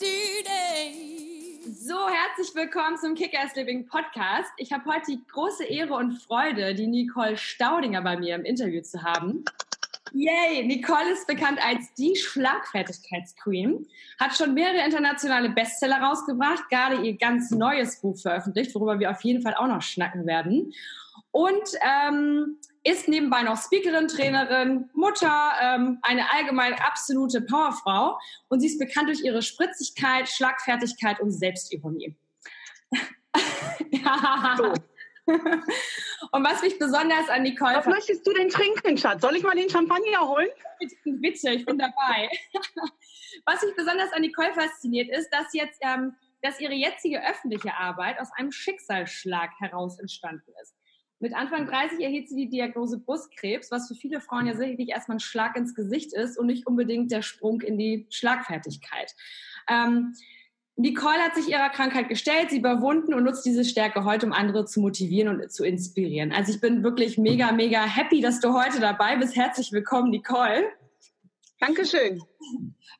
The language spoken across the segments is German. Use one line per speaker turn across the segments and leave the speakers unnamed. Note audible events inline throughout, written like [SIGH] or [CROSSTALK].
So, herzlich willkommen zum Kick-Ass Living Podcast. Ich habe heute die große Ehre und Freude, die Nicole Staudinger bei mir im Interview zu haben. Yay! Nicole ist bekannt als die Schlagfertigkeitsqueen, hat schon mehrere internationale Bestseller rausgebracht, gerade ihr ganz neues Buch veröffentlicht, worüber wir auf jeden Fall auch noch schnacken werden. Und ähm, ist nebenbei noch Speakerin, Trainerin, Mutter, ähm, eine allgemein absolute Powerfrau. Und sie ist bekannt durch ihre Spritzigkeit, Schlagfertigkeit und Selbstironie. ja. So. [LAUGHS] Und was mich besonders an Nicole...
Was möchtest du denn trinken, Schatz? Soll ich mal den Champagner holen?
Bitte, bitte ich bin dabei. [LAUGHS] Was mich besonders an Nicole fasziniert, ist, dass jetzt... Ähm, dass ihre jetzige öffentliche Arbeit aus einem Schicksalsschlag heraus entstanden ist. Mit Anfang 30 erhielt sie die Diagnose Brustkrebs, was für viele Frauen ja sicherlich erstmal ein Schlag ins Gesicht ist und nicht unbedingt der Sprung in die Schlagfertigkeit. Ähm, Nicole hat sich ihrer Krankheit gestellt, sie überwunden und nutzt diese Stärke heute, um andere zu motivieren und zu inspirieren. Also ich bin wirklich mega, mega happy, dass du heute dabei bist. Herzlich willkommen, Nicole.
Dankeschön.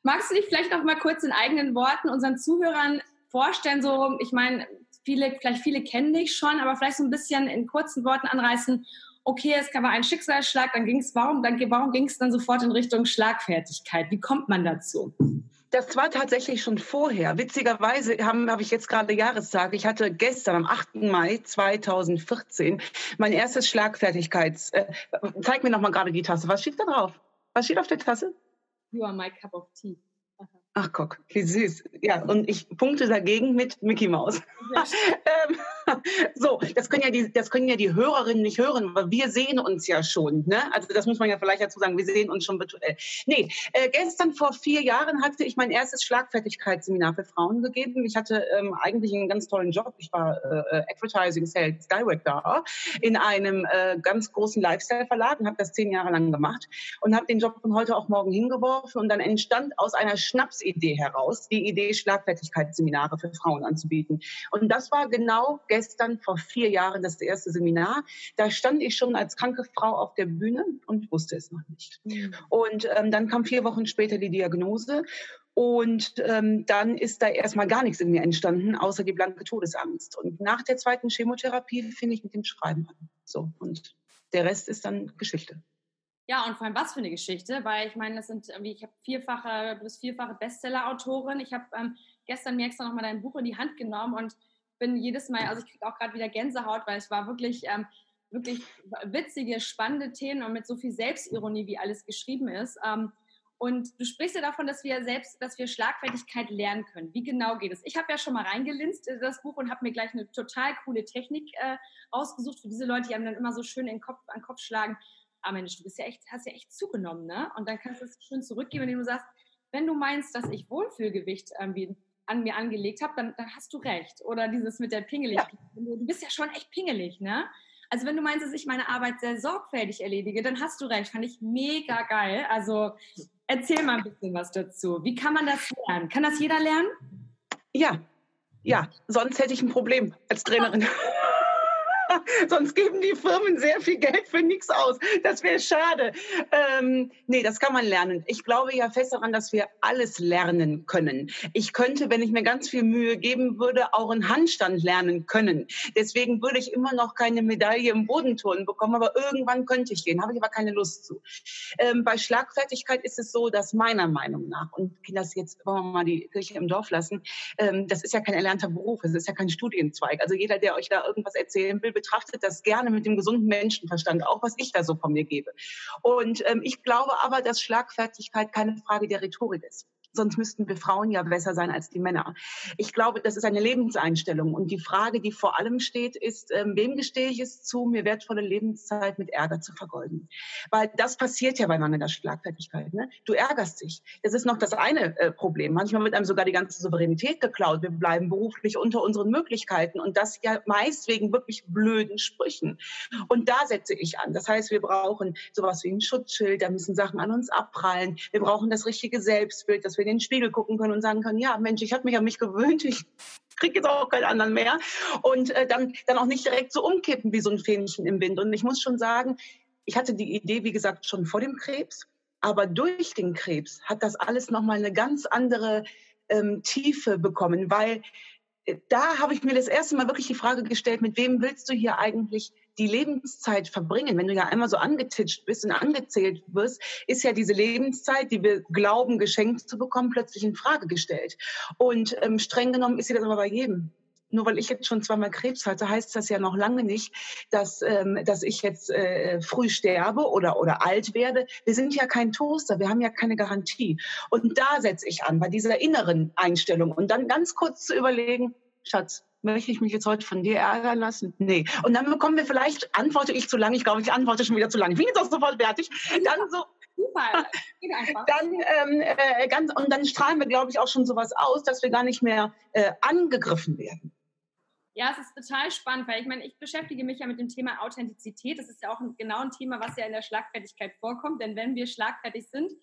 Magst du dich vielleicht noch mal kurz in eigenen Worten unseren Zuhörern vorstellen? So, ich meine, viele, vielleicht viele kennen dich schon, aber vielleicht so ein bisschen in kurzen Worten anreißen. Okay, es war ein Schicksalsschlag, dann ging es, warum, dann, warum ging es dann sofort in Richtung Schlagfertigkeit? Wie kommt man dazu?
Das war tatsächlich schon vorher. Witzigerweise habe hab ich jetzt gerade Jahrestag. Ich hatte gestern am 8. Mai 2014 mein erstes Schlagfertigkeits. Äh, zeig mir noch mal gerade die Tasse. Was steht da drauf? Was steht auf der Tasse?
You are my cup of tea.
Ach, guck, wie süß. Ja, und ich punkte dagegen mit Mickey Mouse. [LAUGHS] Ähm, [LAUGHS] so, das können, ja die, das können ja die Hörerinnen nicht hören, aber wir sehen uns ja schon. Ne? Also das muss man ja vielleicht dazu sagen, wir sehen uns schon virtuell. Nee, äh, gestern vor vier Jahren hatte ich mein erstes Schlagfertigkeitsseminar für Frauen gegeben. Ich hatte ähm, eigentlich einen ganz tollen Job. Ich war äh, Advertising Sales Director in einem äh, ganz großen Lifestyle-Verlag und habe das zehn Jahre lang gemacht und habe den Job von heute auf morgen hingeworfen und dann entstand aus einer Schnaps Idee heraus, die Idee, Schlagfertigkeitsseminare für Frauen anzubieten. Und das war genau gestern vor vier Jahren das erste Seminar. Da stand ich schon als kranke Frau auf der Bühne und wusste es noch nicht. Mhm. Und ähm, dann kam vier Wochen später die Diagnose. Und ähm, dann ist da erstmal gar nichts in mir entstanden, außer die blanke Todesangst. Und nach der zweiten Chemotherapie fing ich mit dem Schreiben an. So, und der Rest ist dann Geschichte.
Ja, und vor allem was für eine Geschichte, weil ich meine, das sind irgendwie, ich habe vierfache, du bist vierfache Bestseller-Autorin. Ich habe ähm, gestern mir extra nochmal dein Buch in die Hand genommen und bin jedes Mal, also ich kriege auch gerade wieder Gänsehaut, weil es war wirklich, ähm, wirklich witzige, spannende Themen und mit so viel Selbstironie, wie alles geschrieben ist. Ähm, und du sprichst ja davon, dass wir selbst, dass wir Schlagfertigkeit lernen können. Wie genau geht es? Ich habe ja schon mal reingelinst in das Buch und habe mir gleich eine total coole Technik äh, ausgesucht für diese Leute, die einem dann immer so schön den Kopf, an den Kopf schlagen ah Mensch, du bist ja echt, hast ja echt zugenommen, ne? Und dann kannst du es schön zurückgeben, indem du sagst, wenn du meinst, dass ich Wohlfühlgewicht irgendwie an mir angelegt habe, dann, dann, hast du recht. Oder dieses mit der Pingeligkeit. Ja. Du bist ja schon echt pingelig, ne? Also wenn du meinst, dass ich meine Arbeit sehr sorgfältig erledige, dann hast du recht. Fand ich mega geil. Also erzähl mal ein bisschen was dazu. Wie kann man das lernen? Kann das jeder lernen?
Ja, ja. Sonst hätte ich ein Problem als Trainerin. [LAUGHS] [LAUGHS] Sonst geben die Firmen sehr viel Geld für nichts aus. Das wäre schade. Ähm, nee, das kann man lernen. Ich glaube ja fest daran, dass wir alles lernen können. Ich könnte, wenn ich mir ganz viel Mühe geben würde, auch einen Handstand lernen können. Deswegen würde ich immer noch keine Medaille im Bodenturnen bekommen, aber irgendwann könnte ich den. Habe ich aber keine Lust zu. Ähm, bei Schlagfertigkeit ist es so, dass meiner Meinung nach, und das jetzt wollen wir mal die Kirche im Dorf lassen, ähm, das ist ja kein erlernter Beruf, es ist ja kein Studienzweig. Also jeder, der euch da irgendwas erzählen will, betrachtet das gerne mit dem gesunden Menschenverstand, auch was ich da so von mir gebe. Und ähm, ich glaube aber, dass Schlagfertigkeit keine Frage der Rhetorik ist. Sonst müssten wir Frauen ja besser sein als die Männer. Ich glaube, das ist eine Lebenseinstellung. Und die Frage, die vor allem steht, ist, ähm, wem gestehe ich es zu, mir wertvolle Lebenszeit mit Ärger zu vergeuden? Weil das passiert ja bei mangelnder Schlagfertigkeit. Ne? Du ärgerst dich. Das ist noch das eine äh, Problem. Manchmal wird einem sogar die ganze Souveränität geklaut. Wir bleiben beruflich unter unseren Möglichkeiten. Und das ja meist wegen wirklich blöden Sprüchen. Und da setze ich an. Das heißt, wir brauchen sowas wie ein Schutzschild. Da müssen Sachen an uns abprallen. Wir brauchen das richtige Selbstbild, das wir in den Spiegel gucken können und sagen können, ja, Mensch, ich habe mich an mich gewöhnt, ich kriege jetzt auch keinen anderen mehr. Und äh, dann, dann auch nicht direkt so umkippen wie so ein Fähnchen im Wind. Und ich muss schon sagen, ich hatte die Idee, wie gesagt, schon vor dem Krebs. Aber durch den Krebs hat das alles nochmal eine ganz andere ähm, Tiefe bekommen, weil äh, da habe ich mir das erste Mal wirklich die Frage gestellt, mit wem willst du hier eigentlich die Lebenszeit verbringen, wenn du ja einmal so angetitscht bist und angezählt wirst, ist ja diese Lebenszeit, die wir glauben, geschenkt zu bekommen, plötzlich in Frage gestellt. Und ähm, streng genommen ist sie das aber bei jedem nur weil ich jetzt schon zweimal Krebs hatte, heißt das ja noch lange nicht, dass, ähm, dass ich jetzt äh, früh sterbe oder, oder alt werde. Wir sind ja kein Toaster, wir haben ja keine Garantie. Und da setze ich an, bei dieser inneren Einstellung. Und dann ganz kurz zu überlegen, Schatz, möchte ich mich jetzt heute von dir ärgern lassen? Nee. Und dann bekommen wir vielleicht, antworte ich zu lange, ich glaube, ich antworte schon wieder zu lange. Ich bin jetzt auch sofort fertig. Dann so, Super, geht einfach. dann, ähm, äh, ganz, und dann strahlen wir, glaube ich, auch schon sowas aus, dass wir gar nicht mehr äh, angegriffen werden.
Ja, es ist total spannend, weil ich meine, ich beschäftige mich ja mit dem Thema Authentizität. Das ist ja auch ein, genau ein Thema, was ja in der Schlagfertigkeit vorkommt. Denn wenn wir schlagfertig sind,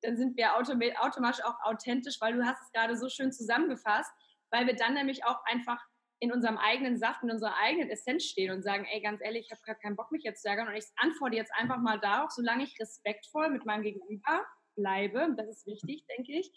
dann sind wir automatisch auch authentisch, weil du hast es gerade so schön zusammengefasst, weil wir dann nämlich auch einfach in unserem eigenen Saft, in unserer eigenen Essenz stehen und sagen, ey, ganz ehrlich, ich habe gerade keinen Bock, mich jetzt zu ärgern. Und ich antworte jetzt einfach mal darauf, solange ich respektvoll mit meinem Gegenüber bleibe. Das ist wichtig, denke ich.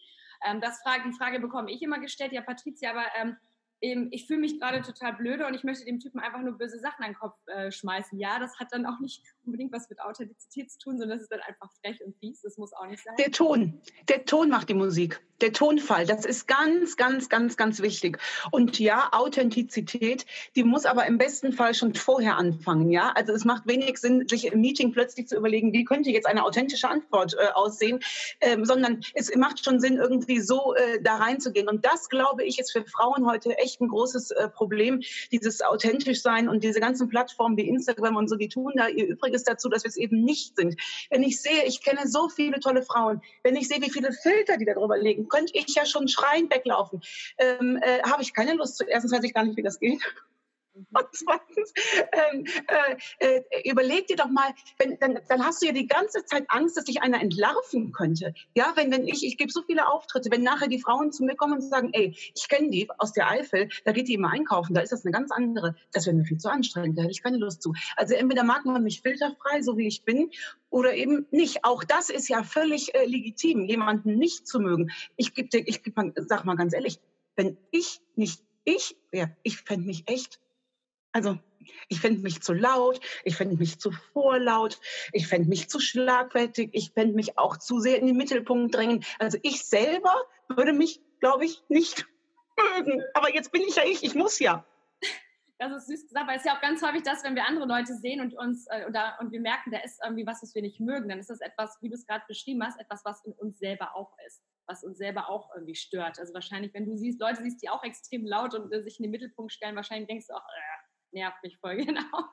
Ähm, das Frage, die Frage bekomme ich immer gestellt. Ja, Patricia, aber ähm, ich fühle mich gerade total blöde und ich möchte dem Typen einfach nur böse Sachen an den Kopf äh, schmeißen. Ja, das hat dann auch nicht unbedingt was mit Authentizität zu tun, sondern das ist dann einfach frech und fies. Das muss auch nicht sein.
Der Ton, der Ton macht die Musik. Der Tonfall, das ist ganz, ganz, ganz, ganz wichtig. Und ja, Authentizität, die muss aber im besten Fall schon vorher anfangen. Ja, also es macht wenig Sinn, sich im Meeting plötzlich zu überlegen, wie könnte jetzt eine authentische Antwort äh, aussehen, ähm, sondern es macht schon Sinn, irgendwie so äh, da reinzugehen. Und das, glaube ich, ist für Frauen heute echt ein großes äh, Problem, dieses authentisch sein und diese ganzen Plattformen wie Instagram und so, die tun da ihr Übriges dazu, dass wir es eben nicht sind. Wenn ich sehe, ich kenne so viele tolle Frauen, wenn ich sehe, wie viele Filter die da drüber legen, könnte ich ja schon schreiend weglaufen. Ähm, äh, Habe ich keine Lust zu. Erstens weiß ich gar nicht, wie das geht. [LAUGHS] Und zweitens, ähm, äh, äh, überleg dir doch mal, wenn, dann, dann hast du ja die ganze Zeit Angst, dass dich einer entlarven könnte. Ja, wenn, wenn ich, ich gebe so viele Auftritte, wenn nachher die Frauen zu mir kommen und sagen, ey, ich kenne die aus der Eifel, da geht die immer einkaufen, da ist das eine ganz andere, das wäre mir viel zu anstrengend, da hätte ich keine Lust zu. Also entweder mag man mich filterfrei, so wie ich bin, oder eben nicht. Auch das ist ja völlig äh, legitim, jemanden nicht zu mögen. Ich gebe dir, ich geb mal, sag mal ganz ehrlich, wenn ich nicht ich wäre, ich fände mich echt also ich fände mich zu laut, ich fände mich zu vorlaut, ich fände mich zu schlagfertig, ich fände mich auch zu sehr in den Mittelpunkt drängen. Also ich selber würde mich, glaube ich, nicht [LAUGHS] mögen. Aber jetzt bin ich ja ich, ich muss ja.
Das ist süß gesagt, weil es ist ja auch ganz häufig das, wenn wir andere Leute sehen und uns äh, oder, und wir merken, da ist irgendwie was, was wir nicht mögen, dann ist das etwas, wie du es gerade beschrieben hast, etwas, was in uns selber auch ist, was uns selber auch irgendwie stört. Also wahrscheinlich, wenn du siehst, Leute siehst, die auch extrem laut und äh, sich in den Mittelpunkt stellen, wahrscheinlich denkst du auch, äh, nervt mich voll, [LAUGHS] genau.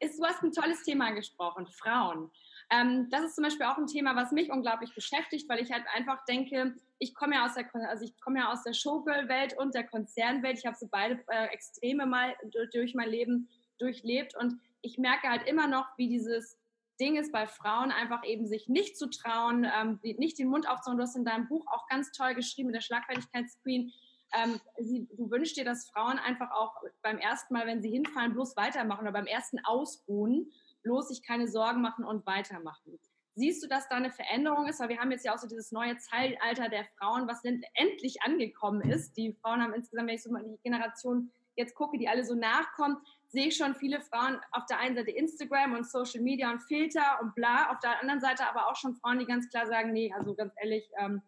ist, du hast ein tolles Thema angesprochen, Frauen. Ähm, das ist zum Beispiel auch ein Thema, was mich unglaublich beschäftigt, weil ich halt einfach denke, ich komme ja aus der, also ich komme ja aus der Showgirl-Welt und der Konzernwelt. Ich habe so beide äh, Extreme mal durch, mein Leben durchlebt und ich merke halt immer noch, wie dieses Ding ist bei Frauen einfach eben sich nicht zu trauen, ähm, nicht den Mund aufzumachen. Du hast in deinem Buch auch ganz toll geschrieben, der Schlagfertigkeitsqueen, ähm, sie, du wünschst dir, dass Frauen einfach auch beim ersten Mal, wenn sie hinfallen, bloß weitermachen oder beim ersten Ausruhen bloß sich keine Sorgen machen und weitermachen. Siehst du, dass da eine Veränderung ist? Weil wir haben jetzt ja auch so dieses neue Zeitalter der Frauen, was endlich angekommen ist. Die Frauen haben insgesamt, wenn ich so mal die Generation jetzt gucke, die alle so nachkommen, sehe ich schon viele Frauen auf der einen Seite Instagram und Social Media und Filter und bla, auf der anderen Seite aber auch schon Frauen, die ganz klar sagen, nee, also ganz ehrlich, ähm,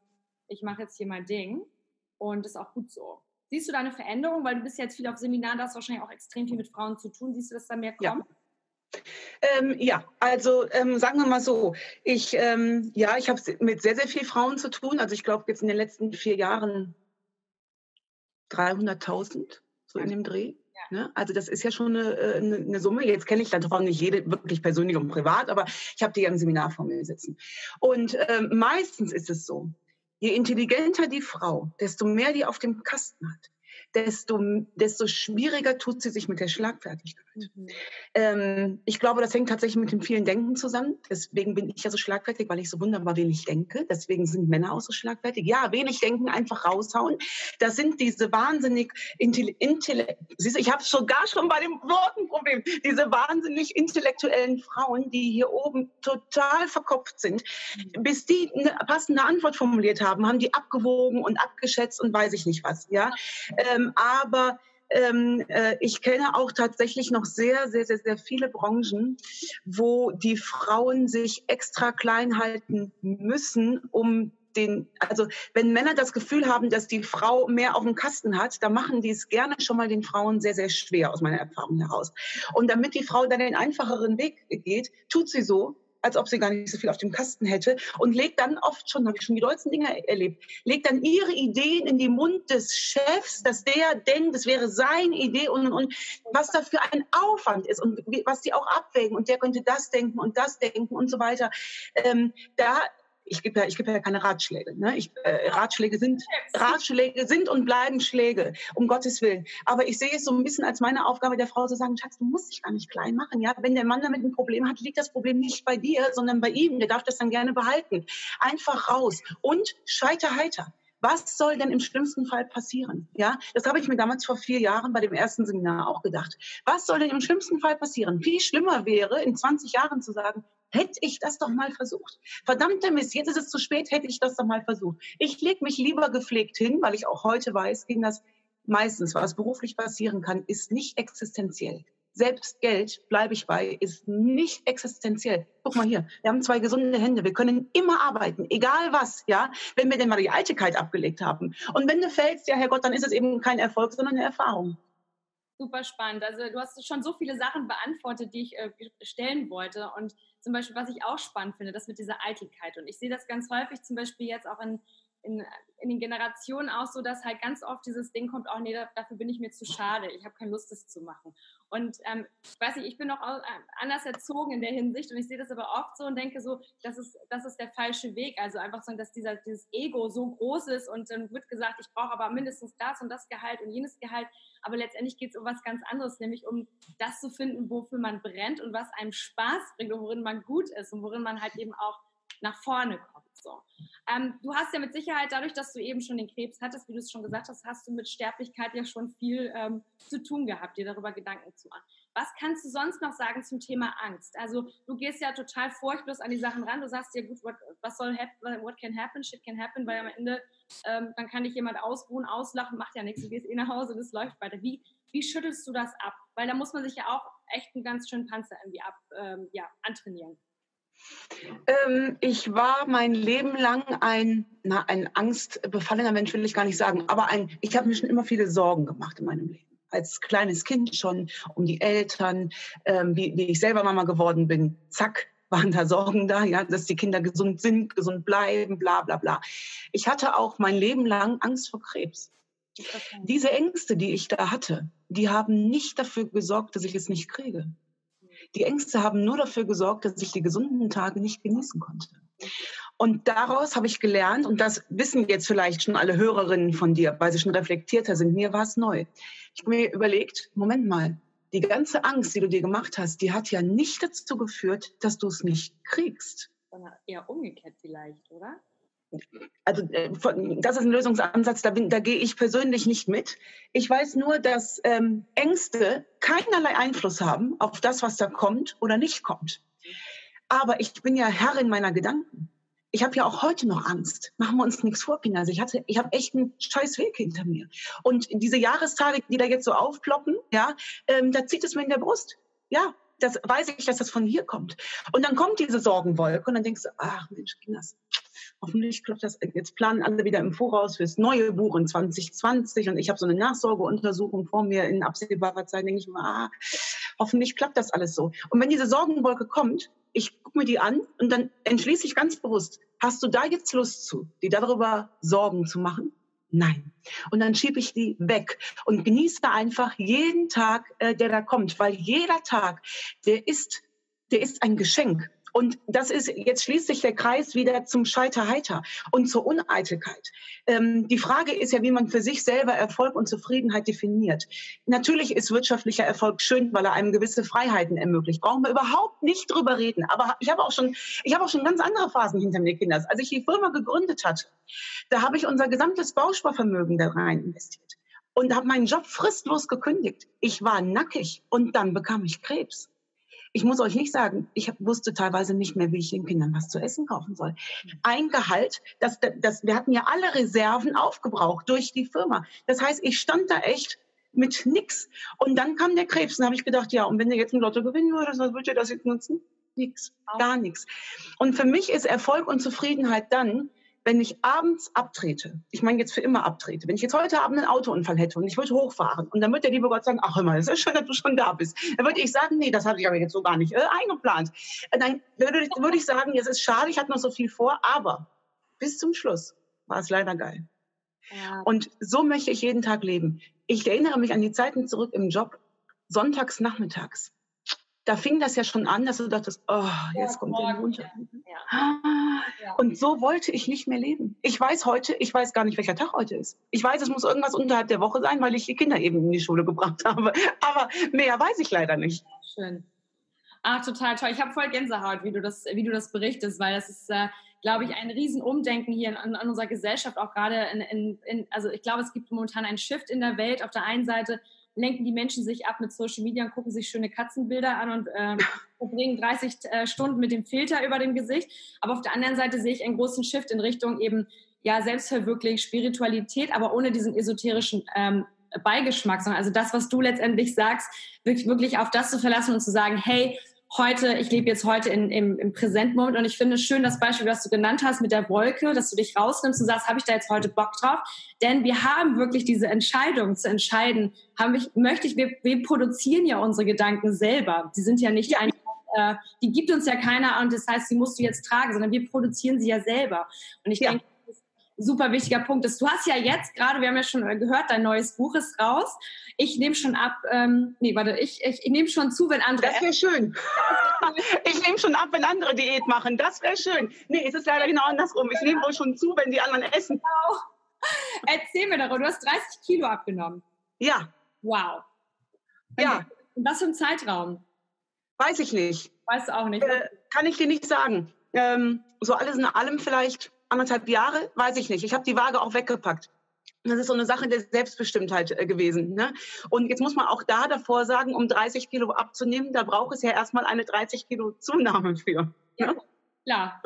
ich mache jetzt hier mein Ding. Und das ist auch gut so. Siehst du da eine Veränderung? Weil du bist jetzt viel auf Seminaren, da hast du wahrscheinlich auch extrem viel mit Frauen zu tun. Siehst du, dass da mehr kommt?
Ja. Ähm, ja, also ähm, sagen wir mal so, ich, ähm, ja, ich habe mit sehr, sehr vielen Frauen zu tun. Also ich glaube jetzt in den letzten vier Jahren 300.000, so in dem Dreh. Ja. Ne? Also das ist ja schon eine, äh, eine, eine Summe. Jetzt kenne ich davon nicht jede wirklich persönlich und privat, aber ich habe die ja im Seminar vor mir sitzen. Und ähm, meistens ist es so, je intelligenter die Frau, desto mehr die auf dem Kasten hat, desto, desto schwieriger tut sie sich mit der Schlagfertigkeit. Mhm. Ähm, ich glaube, das hängt tatsächlich mit dem vielen Denken zusammen. Deswegen bin ich ja so schlagfertig, weil ich so wunderbar wenig denke. Deswegen sind Männer auch so schlagfertig. Ja, wenig denken, einfach raushauen. Das sind diese wahnsinnig intellektuellen, ich habe sogar schon bei dem Wortenproblem, diese wahnsinnig intellektuellen Frauen, die hier oben total verkopft sind. Mhm. Bis die eine passende Antwort formuliert haben, haben die abgewogen und abgeschätzt und weiß ich nicht was. Ja, ähm, aber ähm, äh, ich kenne auch tatsächlich noch sehr, sehr, sehr, sehr viele Branchen, wo die Frauen sich extra klein halten müssen, um den, also wenn Männer das Gefühl haben, dass die Frau mehr auf dem Kasten hat, dann machen die es gerne schon mal den Frauen sehr, sehr schwer aus meiner Erfahrung heraus. Und damit die Frau dann den einfacheren Weg geht, tut sie so, als ob sie gar nicht so viel auf dem Kasten hätte und legt dann oft schon, habe ich schon die dollsten Dinge erlebt, legt dann ihre Ideen in den Mund des Chefs, dass der denkt, es wäre seine Idee und, und, und was da für ein Aufwand ist und was die auch abwägen und der könnte das denken und das denken und so weiter. Ähm, da ich gebe ja, gebe ja keine Ratschläge. Ne? Ich, äh, Ratschläge sind Ratschläge sind und bleiben Schläge, um Gottes Willen. Aber ich sehe es so ein bisschen als meine Aufgabe der Frau zu sagen, Schatz, du musst dich gar nicht klein machen. Ja, wenn der Mann damit ein Problem hat, liegt das Problem nicht bei dir, sondern bei ihm. Der darf das dann gerne behalten. Einfach raus und scheiter heiter. Was soll denn im schlimmsten Fall passieren? Ja, das habe ich mir damals vor vier Jahren bei dem ersten Seminar auch gedacht. Was soll denn im schlimmsten Fall passieren? Viel schlimmer wäre, in 20 Jahren zu sagen, hätte ich das doch mal versucht. Verdammte Mist, jetzt ist es zu spät, hätte ich das doch mal versucht. Ich lege mich lieber gepflegt hin, weil ich auch heute weiß, ging das meistens, was beruflich passieren kann, ist nicht existenziell. Selbst Geld, bleibe ich bei, ist nicht existenziell. Guck mal hier, wir haben zwei gesunde Hände, wir können immer arbeiten, egal was, ja, wenn wir denn mal die Eitelkeit abgelegt haben. Und wenn du fällst, ja Herrgott, dann ist es eben kein Erfolg, sondern eine Erfahrung.
Super spannend. Also du hast schon so viele Sachen beantwortet, die ich äh, stellen wollte. Und zum Beispiel, was ich auch spannend finde, das mit dieser Eitelkeit. Und ich sehe das ganz häufig zum Beispiel jetzt auch in in, in den Generationen auch so, dass halt ganz oft dieses Ding kommt, auch nee, dafür bin ich mir zu schade, ich habe keine Lust, das zu machen. Und ähm, ich weiß nicht, ich bin noch anders erzogen in der Hinsicht und ich sehe das aber oft so und denke so, das ist, das ist der falsche Weg. Also einfach so, dass dieser, dieses Ego so groß ist und dann wird gesagt, ich brauche aber mindestens das und das Gehalt und jenes Gehalt. Aber letztendlich geht es um was ganz anderes, nämlich um das zu finden, wofür man brennt und was einem Spaß bringt und worin man gut ist und worin man halt eben auch nach vorne kommt. So. Ähm, du hast ja mit Sicherheit, dadurch, dass du eben schon den Krebs hattest, wie du es schon gesagt hast, hast du mit Sterblichkeit ja schon viel ähm, zu tun gehabt, dir darüber Gedanken zu machen. Was kannst du sonst noch sagen zum Thema Angst? Also du gehst ja total furchtlos an die Sachen ran. Du sagst dir, gut, what, was soll happen, what can happen, shit can happen, weil am Ende ähm, dann kann dich jemand ausruhen, auslachen, macht ja nichts, du gehst eh nach Hause und es läuft weiter. Wie, wie schüttelst du das ab? Weil da muss man sich ja auch echt einen ganz schönen Panzer irgendwie ab, ähm, ja, antrainieren.
Ähm, ich war mein Leben lang ein, na, ein angstbefallener Mensch, will ich gar nicht sagen, aber ein, ich habe mir schon immer viele Sorgen gemacht in meinem Leben. Als kleines Kind schon um die Eltern, ähm, wie, wie ich selber Mama geworden bin. Zack, waren da Sorgen da, ja, dass die Kinder gesund sind, gesund bleiben, bla bla bla. Ich hatte auch mein Leben lang Angst vor Krebs. Diese Ängste, die ich da hatte, die haben nicht dafür gesorgt, dass ich es nicht kriege. Die Ängste haben nur dafür gesorgt, dass ich die gesunden Tage nicht genießen konnte. Und daraus habe ich gelernt, und das wissen jetzt vielleicht schon alle Hörerinnen von dir, weil sie schon reflektierter sind, mir war es neu. Ich habe mir überlegt, Moment mal, die ganze Angst, die du dir gemacht hast, die hat ja nicht dazu geführt, dass du es nicht kriegst.
Sondern eher umgekehrt vielleicht, oder?
Also äh, das ist ein Lösungsansatz, da, bin, da gehe ich persönlich nicht mit. Ich weiß nur, dass ähm, Ängste keinerlei Einfluss haben auf das, was da kommt oder nicht kommt. Aber ich bin ja Herrin meiner Gedanken. Ich habe ja auch heute noch Angst. Machen wir uns nichts vor, Kinder. Also ich hatte, ich habe echt einen scheiß Weg hinter mir. Und diese Jahrestage, die da jetzt so aufploppen, ja, ähm, da zieht es mir in der Brust. Ja, das weiß ich, dass das von hier kommt. Und dann kommt diese Sorgenwolke und dann denkst du, ach Mensch, Kinders, hoffentlich klappt das. Jetzt planen alle wieder im Voraus fürs neue Buch in 2020 und ich habe so eine Nachsorgeuntersuchung vor mir in absehbarer Zeit. Denke ich mal, ah, Hoffentlich klappt das alles so. Und wenn diese Sorgenwolke kommt, ich gucke mir die an und dann entschließe ich ganz bewusst, hast du da jetzt Lust zu, die darüber Sorgen zu machen? Nein. Und dann schiebe ich die weg und genieße einfach jeden Tag, äh, der da kommt, weil jeder Tag, der ist, der ist ein Geschenk. Und das ist, jetzt schließt sich der Kreis wieder zum Scheiterheiter und zur Uneitelkeit. Ähm, die Frage ist ja, wie man für sich selber Erfolg und Zufriedenheit definiert. Natürlich ist wirtschaftlicher Erfolg schön, weil er einem gewisse Freiheiten ermöglicht. Brauchen wir überhaupt nicht drüber reden. Aber ich habe auch schon, ich habe auch schon ganz andere Phasen hinter mir, Kinders. Als ich die Firma gegründet hatte, da habe ich unser gesamtes Bausparvermögen da rein investiert und habe meinen Job fristlos gekündigt. Ich war nackig und dann bekam ich Krebs. Ich muss euch nicht sagen, ich wusste teilweise nicht mehr, wie ich den Kindern was zu essen kaufen soll. Ein Gehalt, das, das, wir hatten ja alle Reserven aufgebraucht durch die Firma. Das heißt, ich stand da echt mit nix. Und dann kam der Krebs und habe ich gedacht, ja, und wenn du jetzt ein Lotto gewinnen würdest, was würdet ihr das jetzt nutzen? Nix, gar nichts. Und für mich ist Erfolg und Zufriedenheit dann, wenn ich abends abtrete, ich meine jetzt für immer abtrete, wenn ich jetzt heute Abend einen Autounfall hätte und ich würde hochfahren und dann wird der liebe Gott sagen, ach immer, es ist schön, dass du schon da bist, dann würde ich sagen, nee, das hatte ich aber jetzt so gar nicht äh, eingeplant. Äh, dann würde, würde ich sagen, jetzt ist schade, ich hatte noch so viel vor, aber bis zum Schluss war es leider geil. Ja. Und so möchte ich jeden Tag leben. Ich erinnere mich an die Zeiten zurück im Job, sonntags nachmittags da fing das ja schon an, dass du dachtest, oh, jetzt ja, kommt der runter. Ja. Ja. Und so wollte ich nicht mehr leben. Ich weiß heute, ich weiß gar nicht, welcher Tag heute ist. Ich weiß, es muss irgendwas unterhalb der Woche sein, weil ich die Kinder eben in die Schule gebracht [LAUGHS] habe. Aber mehr weiß ich leider nicht.
Schön. Ach, total toll. Ich habe voll Gänsehaut, wie du das, wie du das berichtest, weil das ist, äh, glaube ich, ein Riesenumdenken hier in, in, unserer Gesellschaft, auch gerade in, in, in, also ich glaube, es gibt momentan einen Shift in der Welt. Auf der einen Seite lenken die Menschen sich ab mit Social Media und gucken sich schöne Katzenbilder an und ähm, [LAUGHS] verbringen 30 äh, Stunden mit dem Filter über dem Gesicht. Aber auf der anderen Seite sehe ich einen großen Shift in Richtung eben ja Selbstverwirklichung, Spiritualität, aber ohne diesen esoterischen ähm, Beigeschmack, sondern also das, was du letztendlich sagst, wirklich, wirklich auf das zu verlassen und zu sagen, hey, heute, ich lebe jetzt heute in, im, im Präsentmoment und ich finde es schön, das Beispiel, was du genannt hast mit der Wolke, dass du dich rausnimmst und sagst, habe ich da jetzt heute Bock drauf? Denn wir haben wirklich diese Entscheidung zu entscheiden, habe ich, möchte ich, wir, wir produzieren ja unsere Gedanken selber. Die sind ja nicht einfach äh, die gibt uns ja keiner und das heißt, sie musst du jetzt tragen, sondern wir produzieren sie ja selber. Und ich ja. denke, super wichtiger Punkt ist. Du hast ja jetzt gerade, wir haben ja schon gehört, dein neues Buch ist raus. Ich nehme schon ab, ähm, nee, warte, ich, ich, ich nehme schon zu, wenn andere.
Das wäre schön. [LAUGHS] ich nehme schon ab, wenn andere Diät machen. Das wäre schön. Nee, es ist leider genau andersrum. Ich nehme wohl schon zu, wenn die anderen essen. Genau.
Erzähl mir darüber. Du hast 30 Kilo abgenommen.
Ja.
Wow. Ja. In was für einem Zeitraum?
Weiß ich nicht.
Weißt du auch nicht.
Äh, kann ich dir nicht sagen. Ähm, so alles in allem vielleicht anderthalb Jahre, weiß ich nicht. Ich habe die Waage auch weggepackt. Das ist so eine Sache der Selbstbestimmtheit äh, gewesen. Ne? Und jetzt muss man auch da davor sagen, um 30 Kilo abzunehmen, da braucht es ja erstmal eine 30 Kilo Zunahme für.
Ja, ne? klar.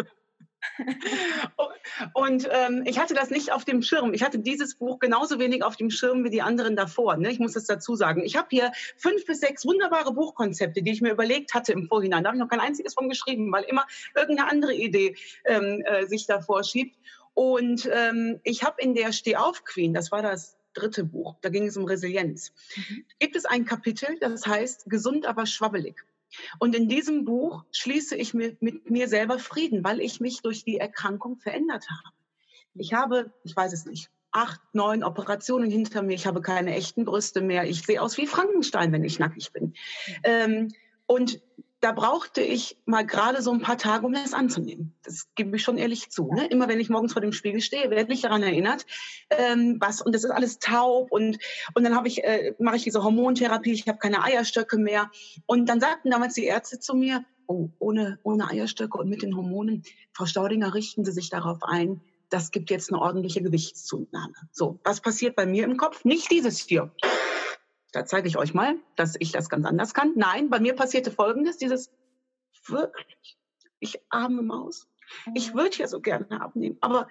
[LAUGHS]
Und ähm, ich hatte das nicht auf dem Schirm. Ich hatte dieses Buch genauso wenig auf dem Schirm wie die anderen davor. Ne? Ich muss das dazu sagen. Ich habe hier fünf bis sechs wunderbare Buchkonzepte, die ich mir überlegt hatte im Vorhinein. Da habe ich noch kein einziges von geschrieben, weil immer irgendeine andere Idee ähm, äh, sich davor schiebt. Und ähm, ich habe in der Steh auf Queen, das war das dritte Buch, da ging es um Resilienz, mhm. gibt es ein Kapitel, das heißt gesund, aber schwabbelig. Und in diesem Buch schließe ich mit, mit mir selber Frieden, weil ich mich durch die Erkrankung verändert habe. Ich habe, ich weiß es nicht, acht, neun Operationen hinter mir. Ich habe keine echten Brüste mehr. Ich sehe aus wie Frankenstein, wenn ich nackig bin. Ähm, und da brauchte ich mal gerade so ein paar Tage, um das anzunehmen. Das gebe ich schon ehrlich zu. Ne? Immer wenn ich morgens vor dem Spiegel stehe, werde ich daran erinnert, ähm, was und das ist alles taub und und dann habe ich äh, mache ich diese Hormontherapie. Ich habe keine Eierstöcke mehr und dann sagten damals die Ärzte zu mir, oh ohne ohne Eierstöcke und mit den Hormonen, Frau Staudinger, richten Sie sich darauf ein. Das gibt jetzt eine ordentliche Gewichtszunahme. So, was passiert bei mir im Kopf? Nicht dieses hier da zeige ich euch mal, dass ich das ganz anders kann. Nein, bei mir passierte Folgendes, dieses wirklich, ich arme Maus. Ich mhm. würde ja so gerne abnehmen, aber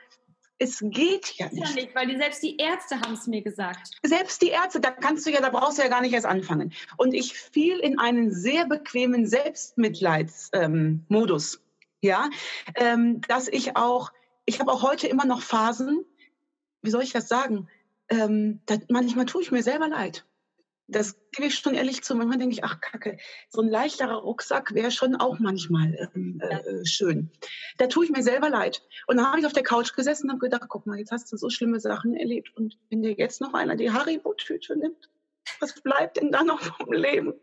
es geht ja nicht. Ja nicht,
weil die, selbst die Ärzte haben es mir gesagt.
Selbst die Ärzte, da kannst du ja, da brauchst du ja gar nicht erst anfangen. Und ich fiel in einen sehr bequemen Selbstmitleidsmodus, ähm, ja, ähm, dass ich auch, ich habe auch heute immer noch Phasen, wie soll ich das sagen? Ähm, da, manchmal tue ich mir selber leid Das gebe ich schon ehrlich zu. Manchmal denke ich, ach Kacke, so ein leichterer Rucksack wäre schon auch manchmal ähm, äh, schön. Da tue ich mir selber leid. Und dann habe ich auf der Couch gesessen und habe gedacht, guck mal, jetzt hast du so schlimme Sachen erlebt. Und wenn dir jetzt noch einer die Haribo-Tüte nimmt, was bleibt denn da noch vom Leben?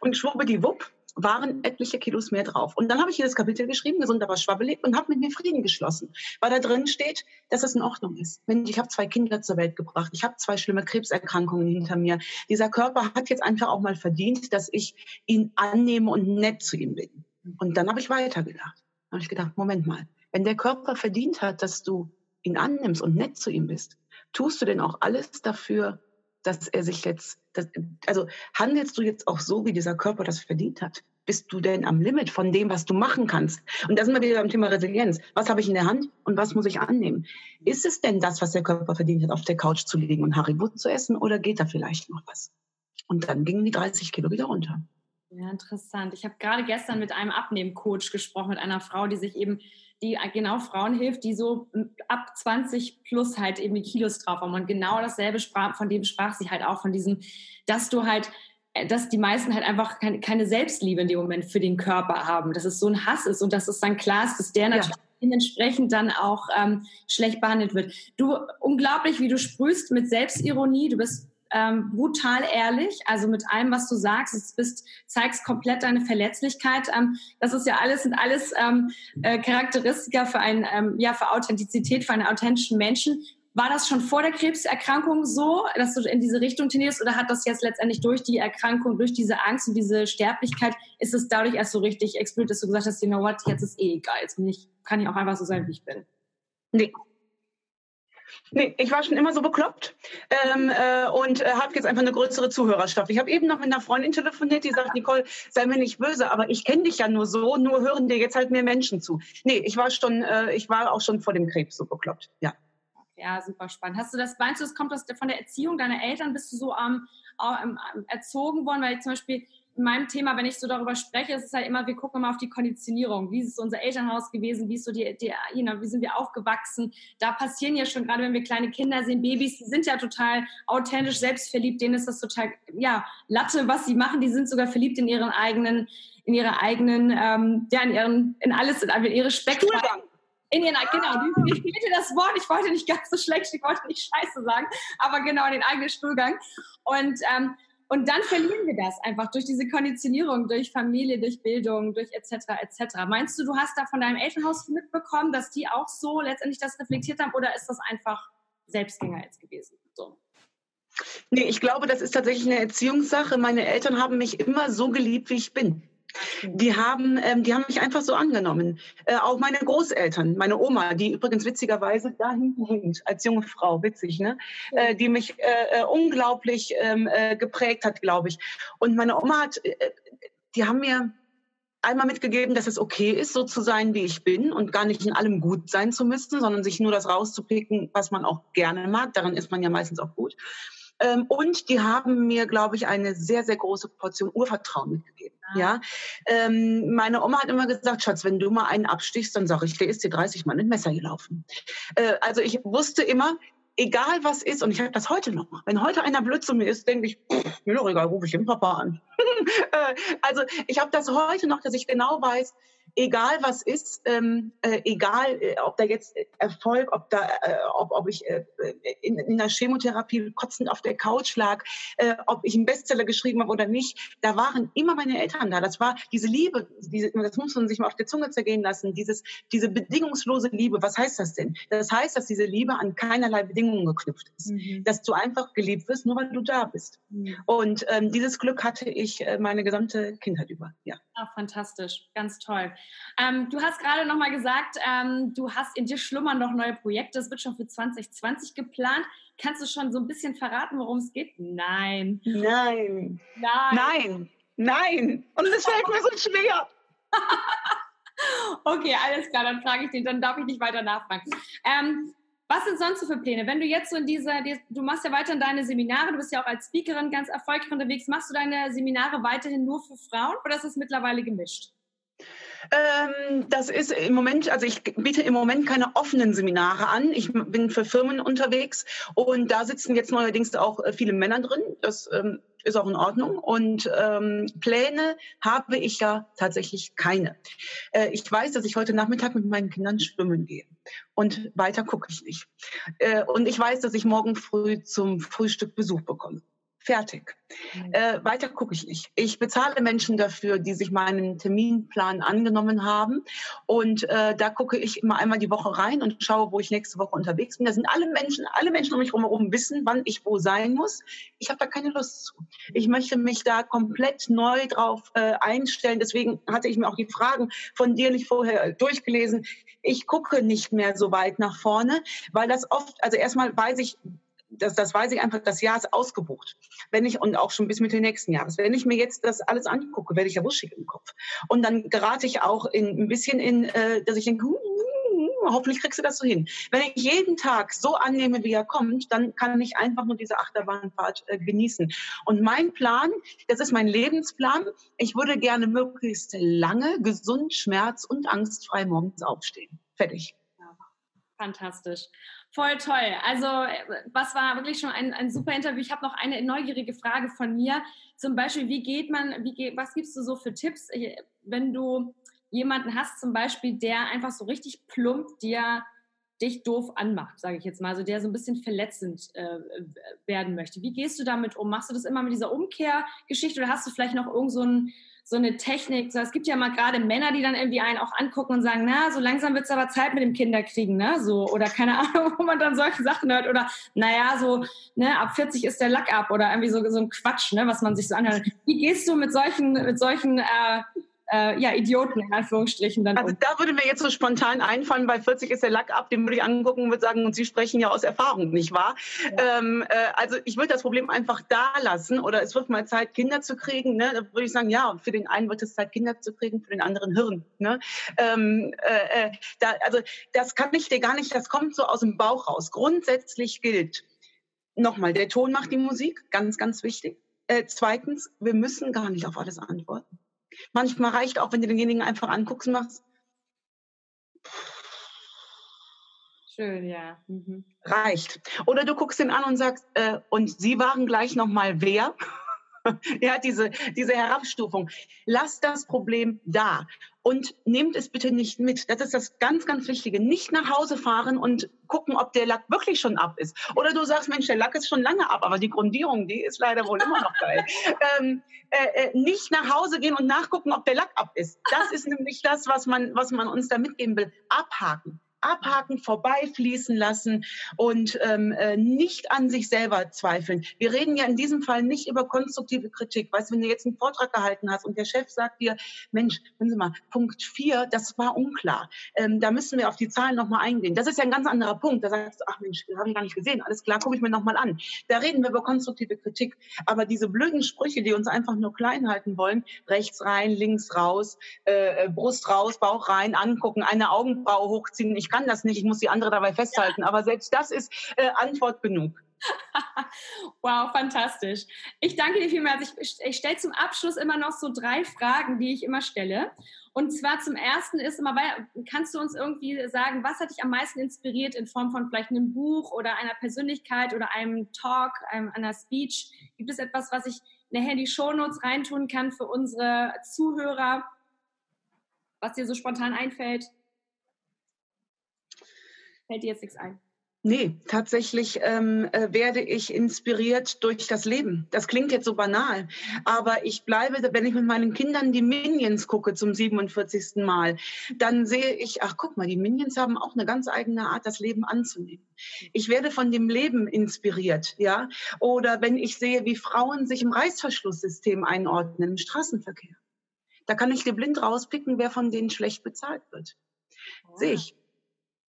Und schwuppdiwupp waren etliche Kilos mehr drauf. Und dann habe ich hier das Kapitel geschrieben, gesund aber schwabbelig, und habe mit mir Frieden geschlossen, weil da drin steht, dass es in Ordnung ist. Ich habe zwei Kinder zur Welt gebracht, ich habe zwei schlimme Krebserkrankungen hinter mir. Dieser Körper hat jetzt einfach auch mal verdient, dass ich ihn annehme und nett zu ihm bin. Und dann habe ich weitergedacht. Dann habe ich gedacht, Moment mal, wenn der Körper verdient hat, dass du ihn annimmst und nett zu ihm bist, tust du denn auch alles dafür, dass er sich jetzt, dass, also handelst du jetzt auch so, wie dieser Körper das verdient hat? Bist du denn am Limit von dem, was du machen kannst? Und da sind wir wieder beim Thema Resilienz. Was habe ich in der Hand und was muss ich annehmen? Ist es denn das, was der Körper verdient hat, auf der Couch zu liegen und Haribo zu essen oder geht da vielleicht noch was? Und dann gingen die 30 Kilo wieder runter.
Ja, interessant. Ich habe gerade gestern mit einem Abnehmcoach gesprochen, mit einer Frau, die sich eben die genau Frauen hilft, die so ab 20 plus halt eben die Kilos drauf haben. Und genau dasselbe sprach, von dem sprach sie halt auch, von diesem, dass du halt äh, dass die meisten halt einfach keine, keine, Selbstliebe in dem Moment für den Körper haben, dass es so ein Hass ist und dass es dann klar ist, dass der natürlich ja. dementsprechend dann auch ähm, schlecht behandelt wird. Du, unglaublich, wie du sprühst mit Selbstironie, du bist ähm, brutal ehrlich, also mit allem, was du sagst. Du bist, zeigst komplett deine Verletzlichkeit. Ähm, das ist ja alles, sind alles ähm, äh, Charakteristika für ein, ähm, ja, für Authentizität, für einen authentischen Menschen. War das schon vor der Krebserkrankung so, dass du in diese Richtung tendierst oder hat das jetzt letztendlich durch die Erkrankung, durch diese Angst und diese Sterblichkeit, ist es dadurch erst so richtig explodiert, dass du gesagt hast, you know what, jetzt ist eh egal, jetzt bin ich, kann ich auch einfach so sein, wie ich bin?
Nee, Nee, ich war schon immer so bekloppt ähm, äh, und äh, habe jetzt einfach eine größere Zuhörerschaft. Ich habe eben noch mit einer Freundin telefoniert, die sagt, Nicole, sei mir nicht böse, aber ich kenne dich ja nur so, nur hören dir jetzt halt mehr Menschen zu. Nee, ich war schon, äh, ich war auch schon vor dem Krebs so bekloppt, ja.
Ja, super spannend. Hast du das, meinst du, das kommt aus, von der Erziehung deiner Eltern? Bist du so ähm, ähm, erzogen worden? Weil zum Beispiel meinem Thema, wenn ich so darüber spreche, ist es halt immer, wir gucken immer auf die Konditionierung. Wie ist unser Elternhaus gewesen? Wie ist so die, die you know, wie sind wir aufgewachsen? Da passieren ja schon, gerade wenn wir kleine Kinder sehen, Babys, die sind ja total authentisch, selbstverliebt. Denen ist das total, ja, Latte, was sie machen. Die sind sogar verliebt in ihren eigenen, in ihre eigenen, ähm, ja, in ihren, in alles, in ihre Spektrum. In ihren, genau, mir fehlte das Wort, ich wollte nicht ganz so schlecht, ich wollte nicht scheiße sagen, aber genau, in den eigenen Stuhlgang. Und ähm, und dann verlieren wir das einfach durch diese Konditionierung, durch Familie, durch Bildung, durch etc. etc. Meinst du, du hast da von deinem Elternhaus mitbekommen, dass die auch so letztendlich das reflektiert haben oder ist das einfach Selbstgänger jetzt gewesen? So.
Nee, ich glaube, das ist tatsächlich eine Erziehungssache. Meine Eltern haben mich immer so geliebt, wie ich bin. Die haben, ähm, die haben mich einfach so angenommen. Äh, auch meine Großeltern, meine Oma, die übrigens witzigerweise da hinten hängt, als junge Frau, witzig, ne? Äh, die mich äh, äh unglaublich ähm, äh, geprägt hat, glaube ich. Und meine Oma hat, äh, die haben mir einmal mitgegeben, dass es okay ist, so zu sein, wie ich bin und gar nicht in allem gut sein zu müssen, sondern sich nur das rauszupicken, was man auch gerne mag. Daran ist man ja meistens auch gut. Ähm, und die haben mir, glaube ich, eine sehr, sehr große Portion Urvertrauen mitgegeben. Ah. Ja, ähm, meine Oma hat immer gesagt, Schatz, wenn du mal einen abstichst, dann sage ich, der ist dir 30 Mal ein Messer gelaufen. Äh, also ich wusste immer, egal was ist, und ich habe das heute noch wenn heute einer blöd zu mir ist, denke ich, mir doch egal, rufe ich den Papa an. [LAUGHS] Äh, also ich habe das heute noch, dass ich genau weiß, egal was ist, ähm, äh, egal äh, ob da jetzt Erfolg, ob da, äh, ob, ob ich äh, in, in der Chemotherapie kotzend auf der Couch lag, äh, ob ich einen Bestseller geschrieben habe oder nicht, da waren immer meine Eltern da. Das war diese Liebe, diese, das muss man sich mal auf der Zunge zergehen lassen, dieses, diese bedingungslose Liebe. Was heißt das denn? Das heißt, dass diese Liebe an keinerlei Bedingungen geknüpft ist, mhm. dass du einfach geliebt wirst, nur weil du da bist. Mhm. Und ähm, dieses Glück hatte ich äh, meine gesamte Kindheit über. Ja.
Ach, fantastisch, ganz toll. Ähm, du hast gerade noch mal gesagt, ähm, du hast in dir schlummern noch neue Projekte. Das wird schon für 2020 geplant. Kannst du schon so ein bisschen verraten, worum es geht? Nein.
Nein. Nein. Nein. Nein. Und es fällt mir so schwer. [LAUGHS]
okay, alles klar, dann frage ich den, dann darf ich nicht weiter nachfragen. Ähm, was sind sonst so für Pläne? Wenn du jetzt so in dieser, du machst ja weiterhin deine Seminare, du bist ja auch als Speakerin ganz erfolgreich unterwegs, machst du deine Seminare weiterhin nur für Frauen oder ist es mittlerweile gemischt?
Ähm, das ist im Moment, also ich biete im Moment keine offenen Seminare an. Ich bin für Firmen unterwegs und da sitzen jetzt neuerdings auch äh, viele Männer drin. Das ähm, ist auch in Ordnung. Und ähm, Pläne habe ich ja tatsächlich keine. Äh, ich weiß, dass ich heute Nachmittag mit meinen Kindern schwimmen gehe. Und weiter gucke ich nicht. Äh, und ich weiß, dass ich morgen früh zum Frühstück Besuch bekomme. Fertig. Mhm. Äh, weiter gucke ich nicht. Ich bezahle Menschen dafür, die sich meinen Terminplan angenommen haben. Und äh, da gucke ich immer einmal die Woche rein und schaue, wo ich nächste Woche unterwegs bin. Da sind alle Menschen, alle Menschen um mich herum wissen, wann ich wo sein muss. Ich habe da keine Lust zu. Ich möchte mich da komplett neu drauf äh, einstellen. Deswegen hatte ich mir auch die Fragen von dir nicht vorher durchgelesen. Ich gucke nicht mehr so weit nach vorne, weil das oft, also erstmal weiß ich, das, das weiß ich einfach, das Jahr ist ausgebucht. Wenn ich, und auch schon bis Mitte nächsten Jahres. Wenn ich mir jetzt das alles angucke, werde ich ja wuschig im Kopf. Und dann gerate ich auch in, ein bisschen in, äh, dass ich denke, hm, hoffentlich kriegst du das so hin. Wenn ich jeden Tag so annehme, wie er kommt, dann kann ich einfach nur diese Achterbahnfahrt äh, genießen. Und mein Plan, das ist mein Lebensplan, ich würde gerne möglichst lange, gesund, schmerz- und angstfrei morgens aufstehen. Fertig.
Fantastisch. Voll toll. Also, was war wirklich schon ein, ein super Interview. Ich habe noch eine neugierige Frage von mir. Zum Beispiel, wie geht man, wie geht, was gibst du so für Tipps, äh, wenn du jemanden hast, zum Beispiel, der einfach so richtig plump dir dich doof anmacht, sage ich jetzt mal, also der so ein bisschen verletzend äh, werden möchte. Wie gehst du damit um? Machst du das immer mit dieser Umkehrgeschichte oder hast du vielleicht noch irgend so ein so eine Technik. So, es gibt ja mal gerade Männer, die dann irgendwie einen auch angucken und sagen, na, so langsam wird es aber Zeit mit dem Kinderkriegen, ne? So, oder keine Ahnung, [LAUGHS] wo man dann solche Sachen hört. Oder naja, so, ne, ab 40 ist der Lack ab oder irgendwie so, so ein Quatsch, ne, was man sich so anhört. Wie gehst du mit solchen, mit solchen äh, äh, ja, Idioten in Anführungsstrichen dann.
Also da würde mir jetzt so spontan einfallen, bei 40 ist der Lack ab, den würde ich angucken und würde sagen, und Sie sprechen ja aus Erfahrung, nicht wahr? Ja. Ähm, äh, also ich würde das Problem einfach da lassen oder es wird mal Zeit, Kinder zu kriegen. Ne? Da würde ich sagen, ja, für den einen wird es Zeit, Kinder zu kriegen, für den anderen Hirn. Ne? Ähm, äh, äh da, also das kann ich dir gar nicht, das kommt so aus dem Bauch raus. Grundsätzlich gilt, nochmal, der Ton macht die Musik, ganz, ganz wichtig. Äh, zweitens, wir müssen gar nicht auf alles antworten. Manchmal reicht auch, wenn du denjenigen einfach anguckst und machst.
Schön, ja. Mhm.
Reicht. Oder du guckst ihn an und sagst, äh, und sie waren gleich nochmal wer? [LAUGHS] ja, diese, diese Herabstufung. Lass das Problem da und nehmt es bitte nicht mit. Das ist das ganz, ganz Wichtige. Nicht nach Hause fahren und gucken, ob der Lack wirklich schon ab ist. Oder du sagst, Mensch, der Lack ist schon lange ab, aber die Grundierung, die ist leider wohl immer noch geil. [LAUGHS] ähm, äh, äh, nicht nach Hause gehen und nachgucken, ob der Lack ab ist. Das ist nämlich das, was man, was man uns da mitgeben will. Abhaken abhaken, vorbeifließen lassen und ähm, äh, nicht an sich selber zweifeln. Wir reden ja in diesem Fall nicht über konstruktive Kritik. Weißt du, wenn du jetzt einen Vortrag gehalten hast und der Chef sagt dir, Mensch, hören Sie mal, Punkt 4, das war unklar. Ähm, da müssen wir auf die Zahlen nochmal eingehen. Das ist ja ein ganz anderer Punkt. Da sagst du, ach Mensch, das habe ich gar nicht gesehen. Alles klar, gucke ich mir nochmal an. Da reden wir über konstruktive Kritik. Aber diese blöden Sprüche, die uns einfach nur klein halten wollen, rechts rein, links raus, äh, äh Brust raus, Bauch rein, angucken, eine Augenbraue hochziehen. Ich kann das nicht, ich muss die andere dabei festhalten. Aber selbst das ist äh, Antwort genug. [LAUGHS]
wow, fantastisch. Ich danke dir vielmals. Ich, ich stelle zum Abschluss immer noch so drei Fragen, die ich immer stelle. Und zwar zum ersten ist immer, kannst du uns irgendwie sagen, was hat dich am meisten inspiriert in Form von vielleicht einem Buch oder einer Persönlichkeit oder einem Talk, einem, einer Speech? Gibt es etwas, was ich nachher in die Shownotes reintun kann für unsere Zuhörer, was dir so spontan einfällt? Fällt dir jetzt nichts ein?
Nee, tatsächlich ähm, äh, werde ich inspiriert durch das Leben. Das klingt jetzt so banal, aber ich bleibe, wenn ich mit meinen Kindern die Minions gucke zum 47. Mal, dann sehe ich, ach guck mal, die Minions haben auch eine ganz eigene Art, das Leben anzunehmen. Ich werde von dem Leben inspiriert, ja. Oder wenn ich sehe, wie Frauen sich im Reißverschlusssystem einordnen, im Straßenverkehr. Da kann ich dir blind rauspicken, wer von denen schlecht bezahlt wird. Oh. Sehe ich.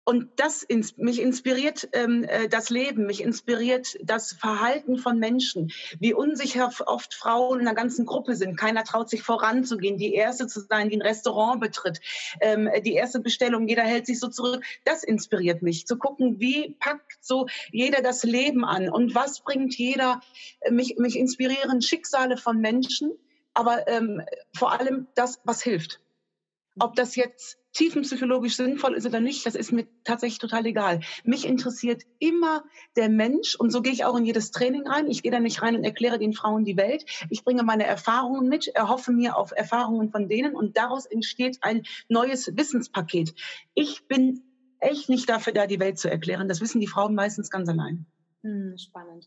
Und das ins, mich inspiriert ähm, äh, das Leben, mich inspiriert das Verhalten von Menschen, wie unsicher oft Frauen in einer ganzen Gruppe sind. Keiner traut sich voranzugehen, die Erste zu sein, die ein Restaurant betritt, ähm, die erste Bestellung, jeder hält sich so zurück. Das inspiriert mich, zu gucken, wie packt so jeder das Leben an und was bringt jeder. Äh, mich, mich inspirieren Schicksale von Menschen, aber ähm, vor allem das, was hilft. Ob das jetzt tiefenpsychologisch sinnvoll ist oder nicht, das ist mir tatsächlich total egal. Mich interessiert immer der Mensch und so gehe ich auch in jedes Training rein. Ich gehe da nicht rein und erkläre den Frauen die Welt. Ich bringe meine Erfahrungen mit, erhoffe mir auf Erfahrungen von denen und daraus entsteht ein neues Wissenspaket. Ich bin echt nicht dafür da, die Welt zu erklären. Das wissen die Frauen meistens ganz allein.
Hm, spannend.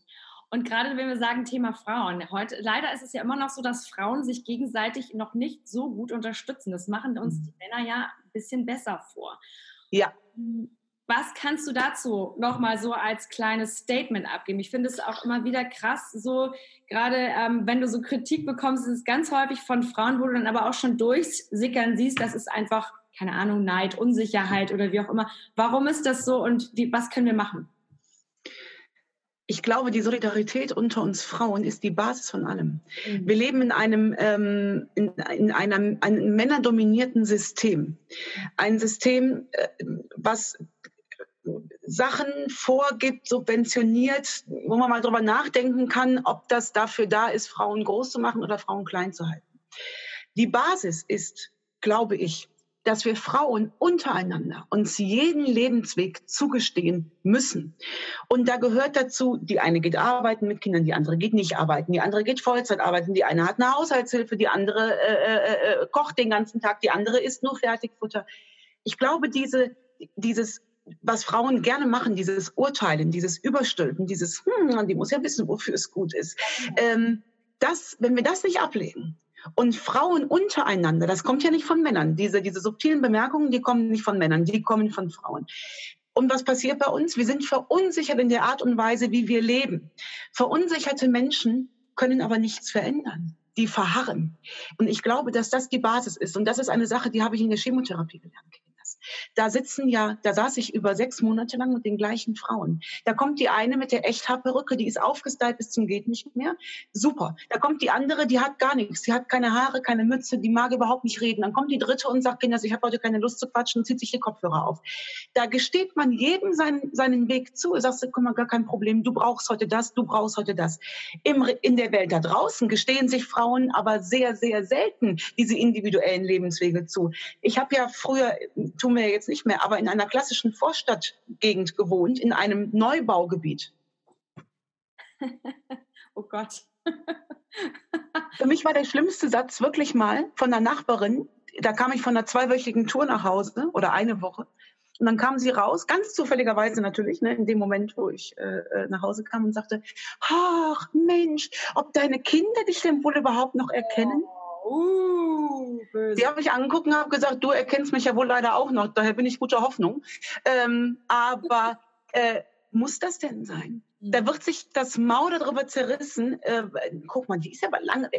Und gerade wenn wir sagen Thema Frauen, heute leider ist es ja immer noch so, dass Frauen sich gegenseitig noch nicht so gut unterstützen. Das machen uns mhm. die Männer ja ein bisschen besser vor.
Ja.
Was kannst du dazu nochmal so als kleines Statement abgeben? Ich finde es auch immer wieder krass, so gerade ähm, wenn du so Kritik bekommst, ist es ganz häufig von Frauen, wo du dann aber auch schon durchsickern siehst, das ist einfach, keine Ahnung, Neid, Unsicherheit oder wie auch immer. Warum ist das so und wie, was können wir machen?
Ich glaube, die Solidarität unter uns Frauen ist die Basis von allem. Mhm. Wir leben in einem, ähm, in, in einem, einem männerdominierten System. Ein System, äh, was Sachen vorgibt, subventioniert, wo man mal drüber nachdenken kann, ob das dafür da ist, Frauen groß zu machen oder Frauen klein zu halten. Die Basis ist, glaube ich, dass wir Frauen untereinander uns jeden Lebensweg zugestehen müssen. Und da gehört dazu, die eine geht arbeiten mit Kindern, die andere geht nicht arbeiten, die andere geht Vollzeit arbeiten, die eine hat eine Haushaltshilfe, die andere äh, äh, äh, kocht den ganzen Tag, die andere isst nur Fertigfutter. Ich glaube, diese, dieses was Frauen gerne machen, dieses Urteilen, dieses Überstülpen, dieses, hm, die muss ja wissen, wofür es gut ist. Ähm, das, wenn wir das nicht ablegen, und Frauen untereinander, das kommt ja nicht von Männern. Diese, diese subtilen Bemerkungen, die kommen nicht von Männern, die kommen von Frauen. Und was passiert bei uns? Wir sind verunsichert in der Art und Weise, wie wir leben. Verunsicherte Menschen können aber nichts verändern. Die verharren. Und ich glaube, dass das die Basis ist. Und das ist eine Sache, die habe ich in der Chemotherapie gelernt. Da sitzen ja, da saß ich über sechs Monate lang mit den gleichen Frauen. Da kommt die eine mit der Echthaarperücke, die ist aufgestylt bis zum geht nicht mehr. Super. Da kommt die andere, die hat gar nichts. Die hat keine Haare, keine Mütze, die mag überhaupt nicht reden. Dann kommt die dritte und sagt, Kinder, ich habe heute keine Lust zu quatschen und zieht sich die Kopfhörer auf. Da gesteht man jedem seinen, seinen Weg zu. Sagst du, guck mal, gar kein Problem. Du brauchst heute das, du brauchst heute das. Im, in der Welt da draußen gestehen sich Frauen aber sehr, sehr selten diese individuellen Lebenswege zu. Ich habe ja früher, tun wir jetzt nicht mehr, aber in einer klassischen Vorstadtgegend gewohnt, in einem Neubaugebiet. [LAUGHS]
oh Gott. [LAUGHS]
Für mich war der schlimmste Satz wirklich mal von der Nachbarin, da kam ich von einer zweiwöchigen Tour nach Hause oder eine Woche. Und dann kam sie raus, ganz zufälligerweise natürlich, ne, in dem Moment, wo ich äh, äh nach Hause kam und sagte, ach Mensch, ob deine Kinder dich denn wohl überhaupt noch erkennen? Oh. Uh, die habe ich angeguckt und habe gesagt, du erkennst mich ja wohl leider auch noch, daher bin ich guter Hoffnung. Ähm, aber [LAUGHS] äh, muss das denn sein? Da mhm. wird sich das Maul darüber zerrissen. Äh, guck mal, die ist aber lange.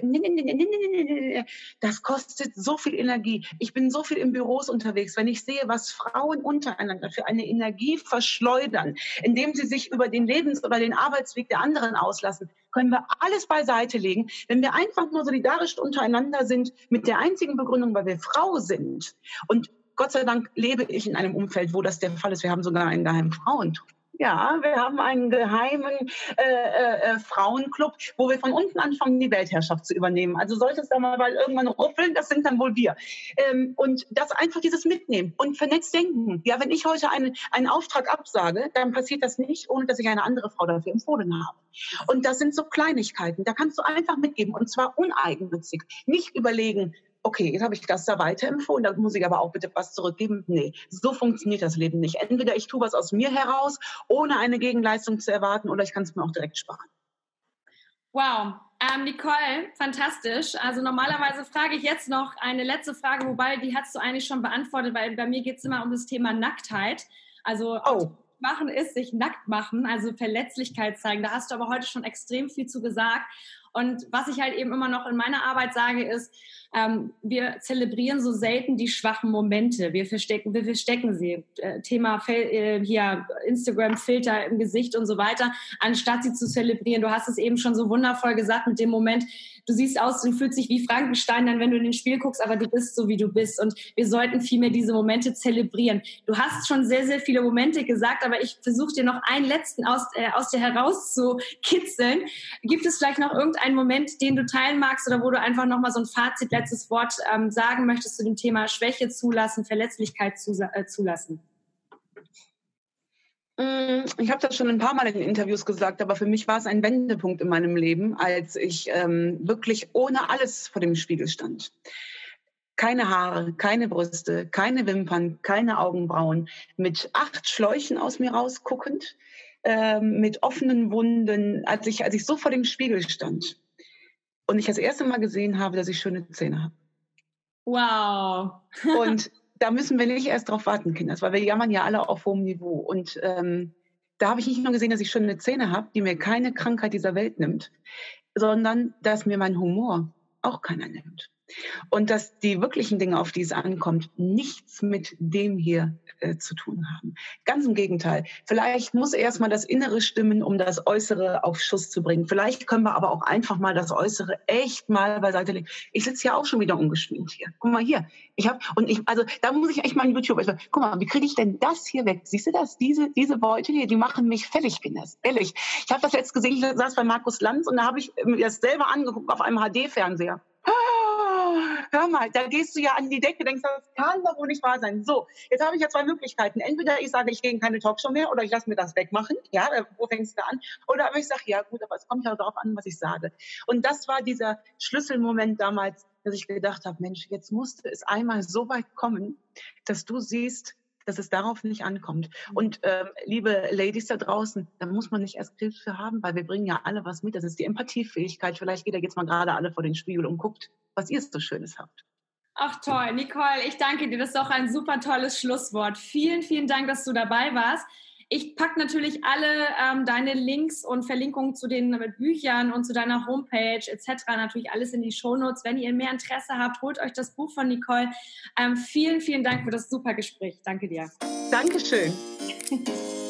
Das kostet so viel Energie. Ich bin so viel in Büros unterwegs. Wenn ich sehe, was Frauen untereinander für eine Energie verschleudern, indem sie sich über den Lebens- oder den Arbeitsweg der anderen auslassen, können wir alles beiseite legen. Wenn wir einfach nur solidarisch untereinander sind, mit der einzigen Begründung, weil wir Frau sind. Und Gott sei Dank lebe ich in einem Umfeld, wo das der Fall ist. Wir haben sogar einen geheimen Frauentum. Ja, wir haben einen geheimen äh, äh, äh, Frauenclub, wo wir von unten anfangen, die Weltherrschaft zu übernehmen. Also sollte es da mal irgendwann ruppeln, das sind dann wohl wir. Ähm, und das einfach dieses Mitnehmen und vernetzt denken. Ja, wenn ich heute einen, einen Auftrag absage, dann passiert das nicht, ohne dass ich eine andere Frau dafür empfohlen habe. Und das sind so Kleinigkeiten. Da kannst du einfach mitgeben und zwar uneigennützig. Nicht überlegen, okay, jetzt habe ich das da weiterempfohlen, da muss ich aber auch bitte was zurückgeben. Nee, so funktioniert das Leben nicht. Entweder ich tue was aus mir heraus, ohne eine Gegenleistung zu erwarten, oder ich kann es mir auch direkt sparen.
Wow, ähm, Nicole, fantastisch. Also normalerweise frage ich jetzt noch eine letzte Frage, wobei die hast du eigentlich schon beantwortet, weil bei mir geht es immer um das Thema Nacktheit. Also oh. machen ist sich nackt machen, also Verletzlichkeit zeigen. Da hast du aber heute schon extrem viel zu gesagt. Und was ich halt eben immer noch in meiner Arbeit sage, ist, ähm, wir zelebrieren so selten die schwachen Momente. Wir verstecken, wir verstecken sie. Äh, Thema äh, hier Instagram-Filter im Gesicht und so weiter, anstatt sie zu zelebrieren. Du hast es eben schon so wundervoll gesagt mit dem Moment, du siehst aus, du fühlst dich wie Frankenstein dann, wenn du in den Spiel guckst, aber du bist so, wie du bist. Und wir sollten vielmehr diese Momente zelebrieren. Du hast schon sehr, sehr viele Momente gesagt, aber ich versuche dir noch einen letzten aus, äh, aus dir herauszukitzeln. Gibt es vielleicht noch irgendein einen Moment, den du teilen magst oder wo du einfach nochmal so ein Fazit, letztes Wort ähm, sagen möchtest zu dem Thema Schwäche zulassen, Verletzlichkeit äh, zulassen?
Mm, ich habe das schon ein paar Mal in Interviews gesagt, aber für mich war es ein Wendepunkt in meinem Leben, als ich ähm, wirklich ohne alles vor dem Spiegel stand. Keine Haare, keine Brüste, keine Wimpern, keine Augenbrauen, mit acht Schläuchen aus mir rausguckend, ähm, mit offenen Wunden, als ich, als ich so vor dem Spiegel stand und ich das erste Mal gesehen habe, dass ich schöne Zähne habe.
Wow.
und [LAUGHS] da müssen wir nicht erst drauf warten, Kinder, weil wir jammern ja alle auf hohem Niveau. Und ähm, da habe ich nicht nur gesehen, dass ich schöne Zähne habe, die mir keine Krankheit dieser Welt nimmt, sondern dass mir mein Humor auch keiner nimmt. Und dass die wirklichen Dinge, auf die es ankommt, nichts mit dem hier äh, zu tun haben. Ganz im Gegenteil. Vielleicht muss erstmal das Innere stimmen, um das Äußere auf Schuss zu bringen. Vielleicht können wir aber auch einfach mal das Äußere echt mal beiseite legen. Ich sitze ja auch schon wieder ungeschminkt hier. Guck mal hier. Ich habe und ich also da muss ich echt mal in YouTube. Also, guck mal, wie kriege ich denn das hier weg? Siehst du das? Diese diese Beutel hier, die machen mich fällig, Kinders. Ehrlich. Ich habe das jetzt gesehen. Ich saß bei Markus Lanz und da habe ich mir das selber angeguckt auf einem HD-Fernseher hör mal, da gehst du ja an die Decke, denkst, das kann doch wohl nicht wahr sein. So, jetzt habe ich ja zwei Möglichkeiten. Entweder ich sage, ich gehe in keine Talkshow mehr oder ich lasse mir das wegmachen. Ja, wo fängst du an? Oder aber ich sage, ja gut, aber es kommt ja darauf an, was ich sage. Und das war dieser Schlüsselmoment damals, dass ich gedacht habe, Mensch, jetzt musste es einmal so weit kommen, dass du siehst, dass es darauf nicht ankommt. Mhm. Und ähm, liebe Ladies da draußen, da muss man nicht erst Krebs für haben, weil wir bringen ja alle was mit. Das ist die Empathiefähigkeit. Vielleicht geht ihr jetzt mal gerade alle vor den Spiegel und guckt, was ihr so Schönes habt.
Ach toll, Nicole, ich danke dir. Das ist doch ein super tolles Schlusswort. Vielen, vielen Dank, dass du dabei warst. Ich packe natürlich alle ähm, deine Links und Verlinkungen zu den Büchern und zu deiner Homepage etc. natürlich alles in die Shownotes. Wenn ihr mehr Interesse habt, holt euch das Buch von Nicole. Ähm, vielen, vielen Dank für das super Gespräch. Danke dir.
Dankeschön. [LAUGHS]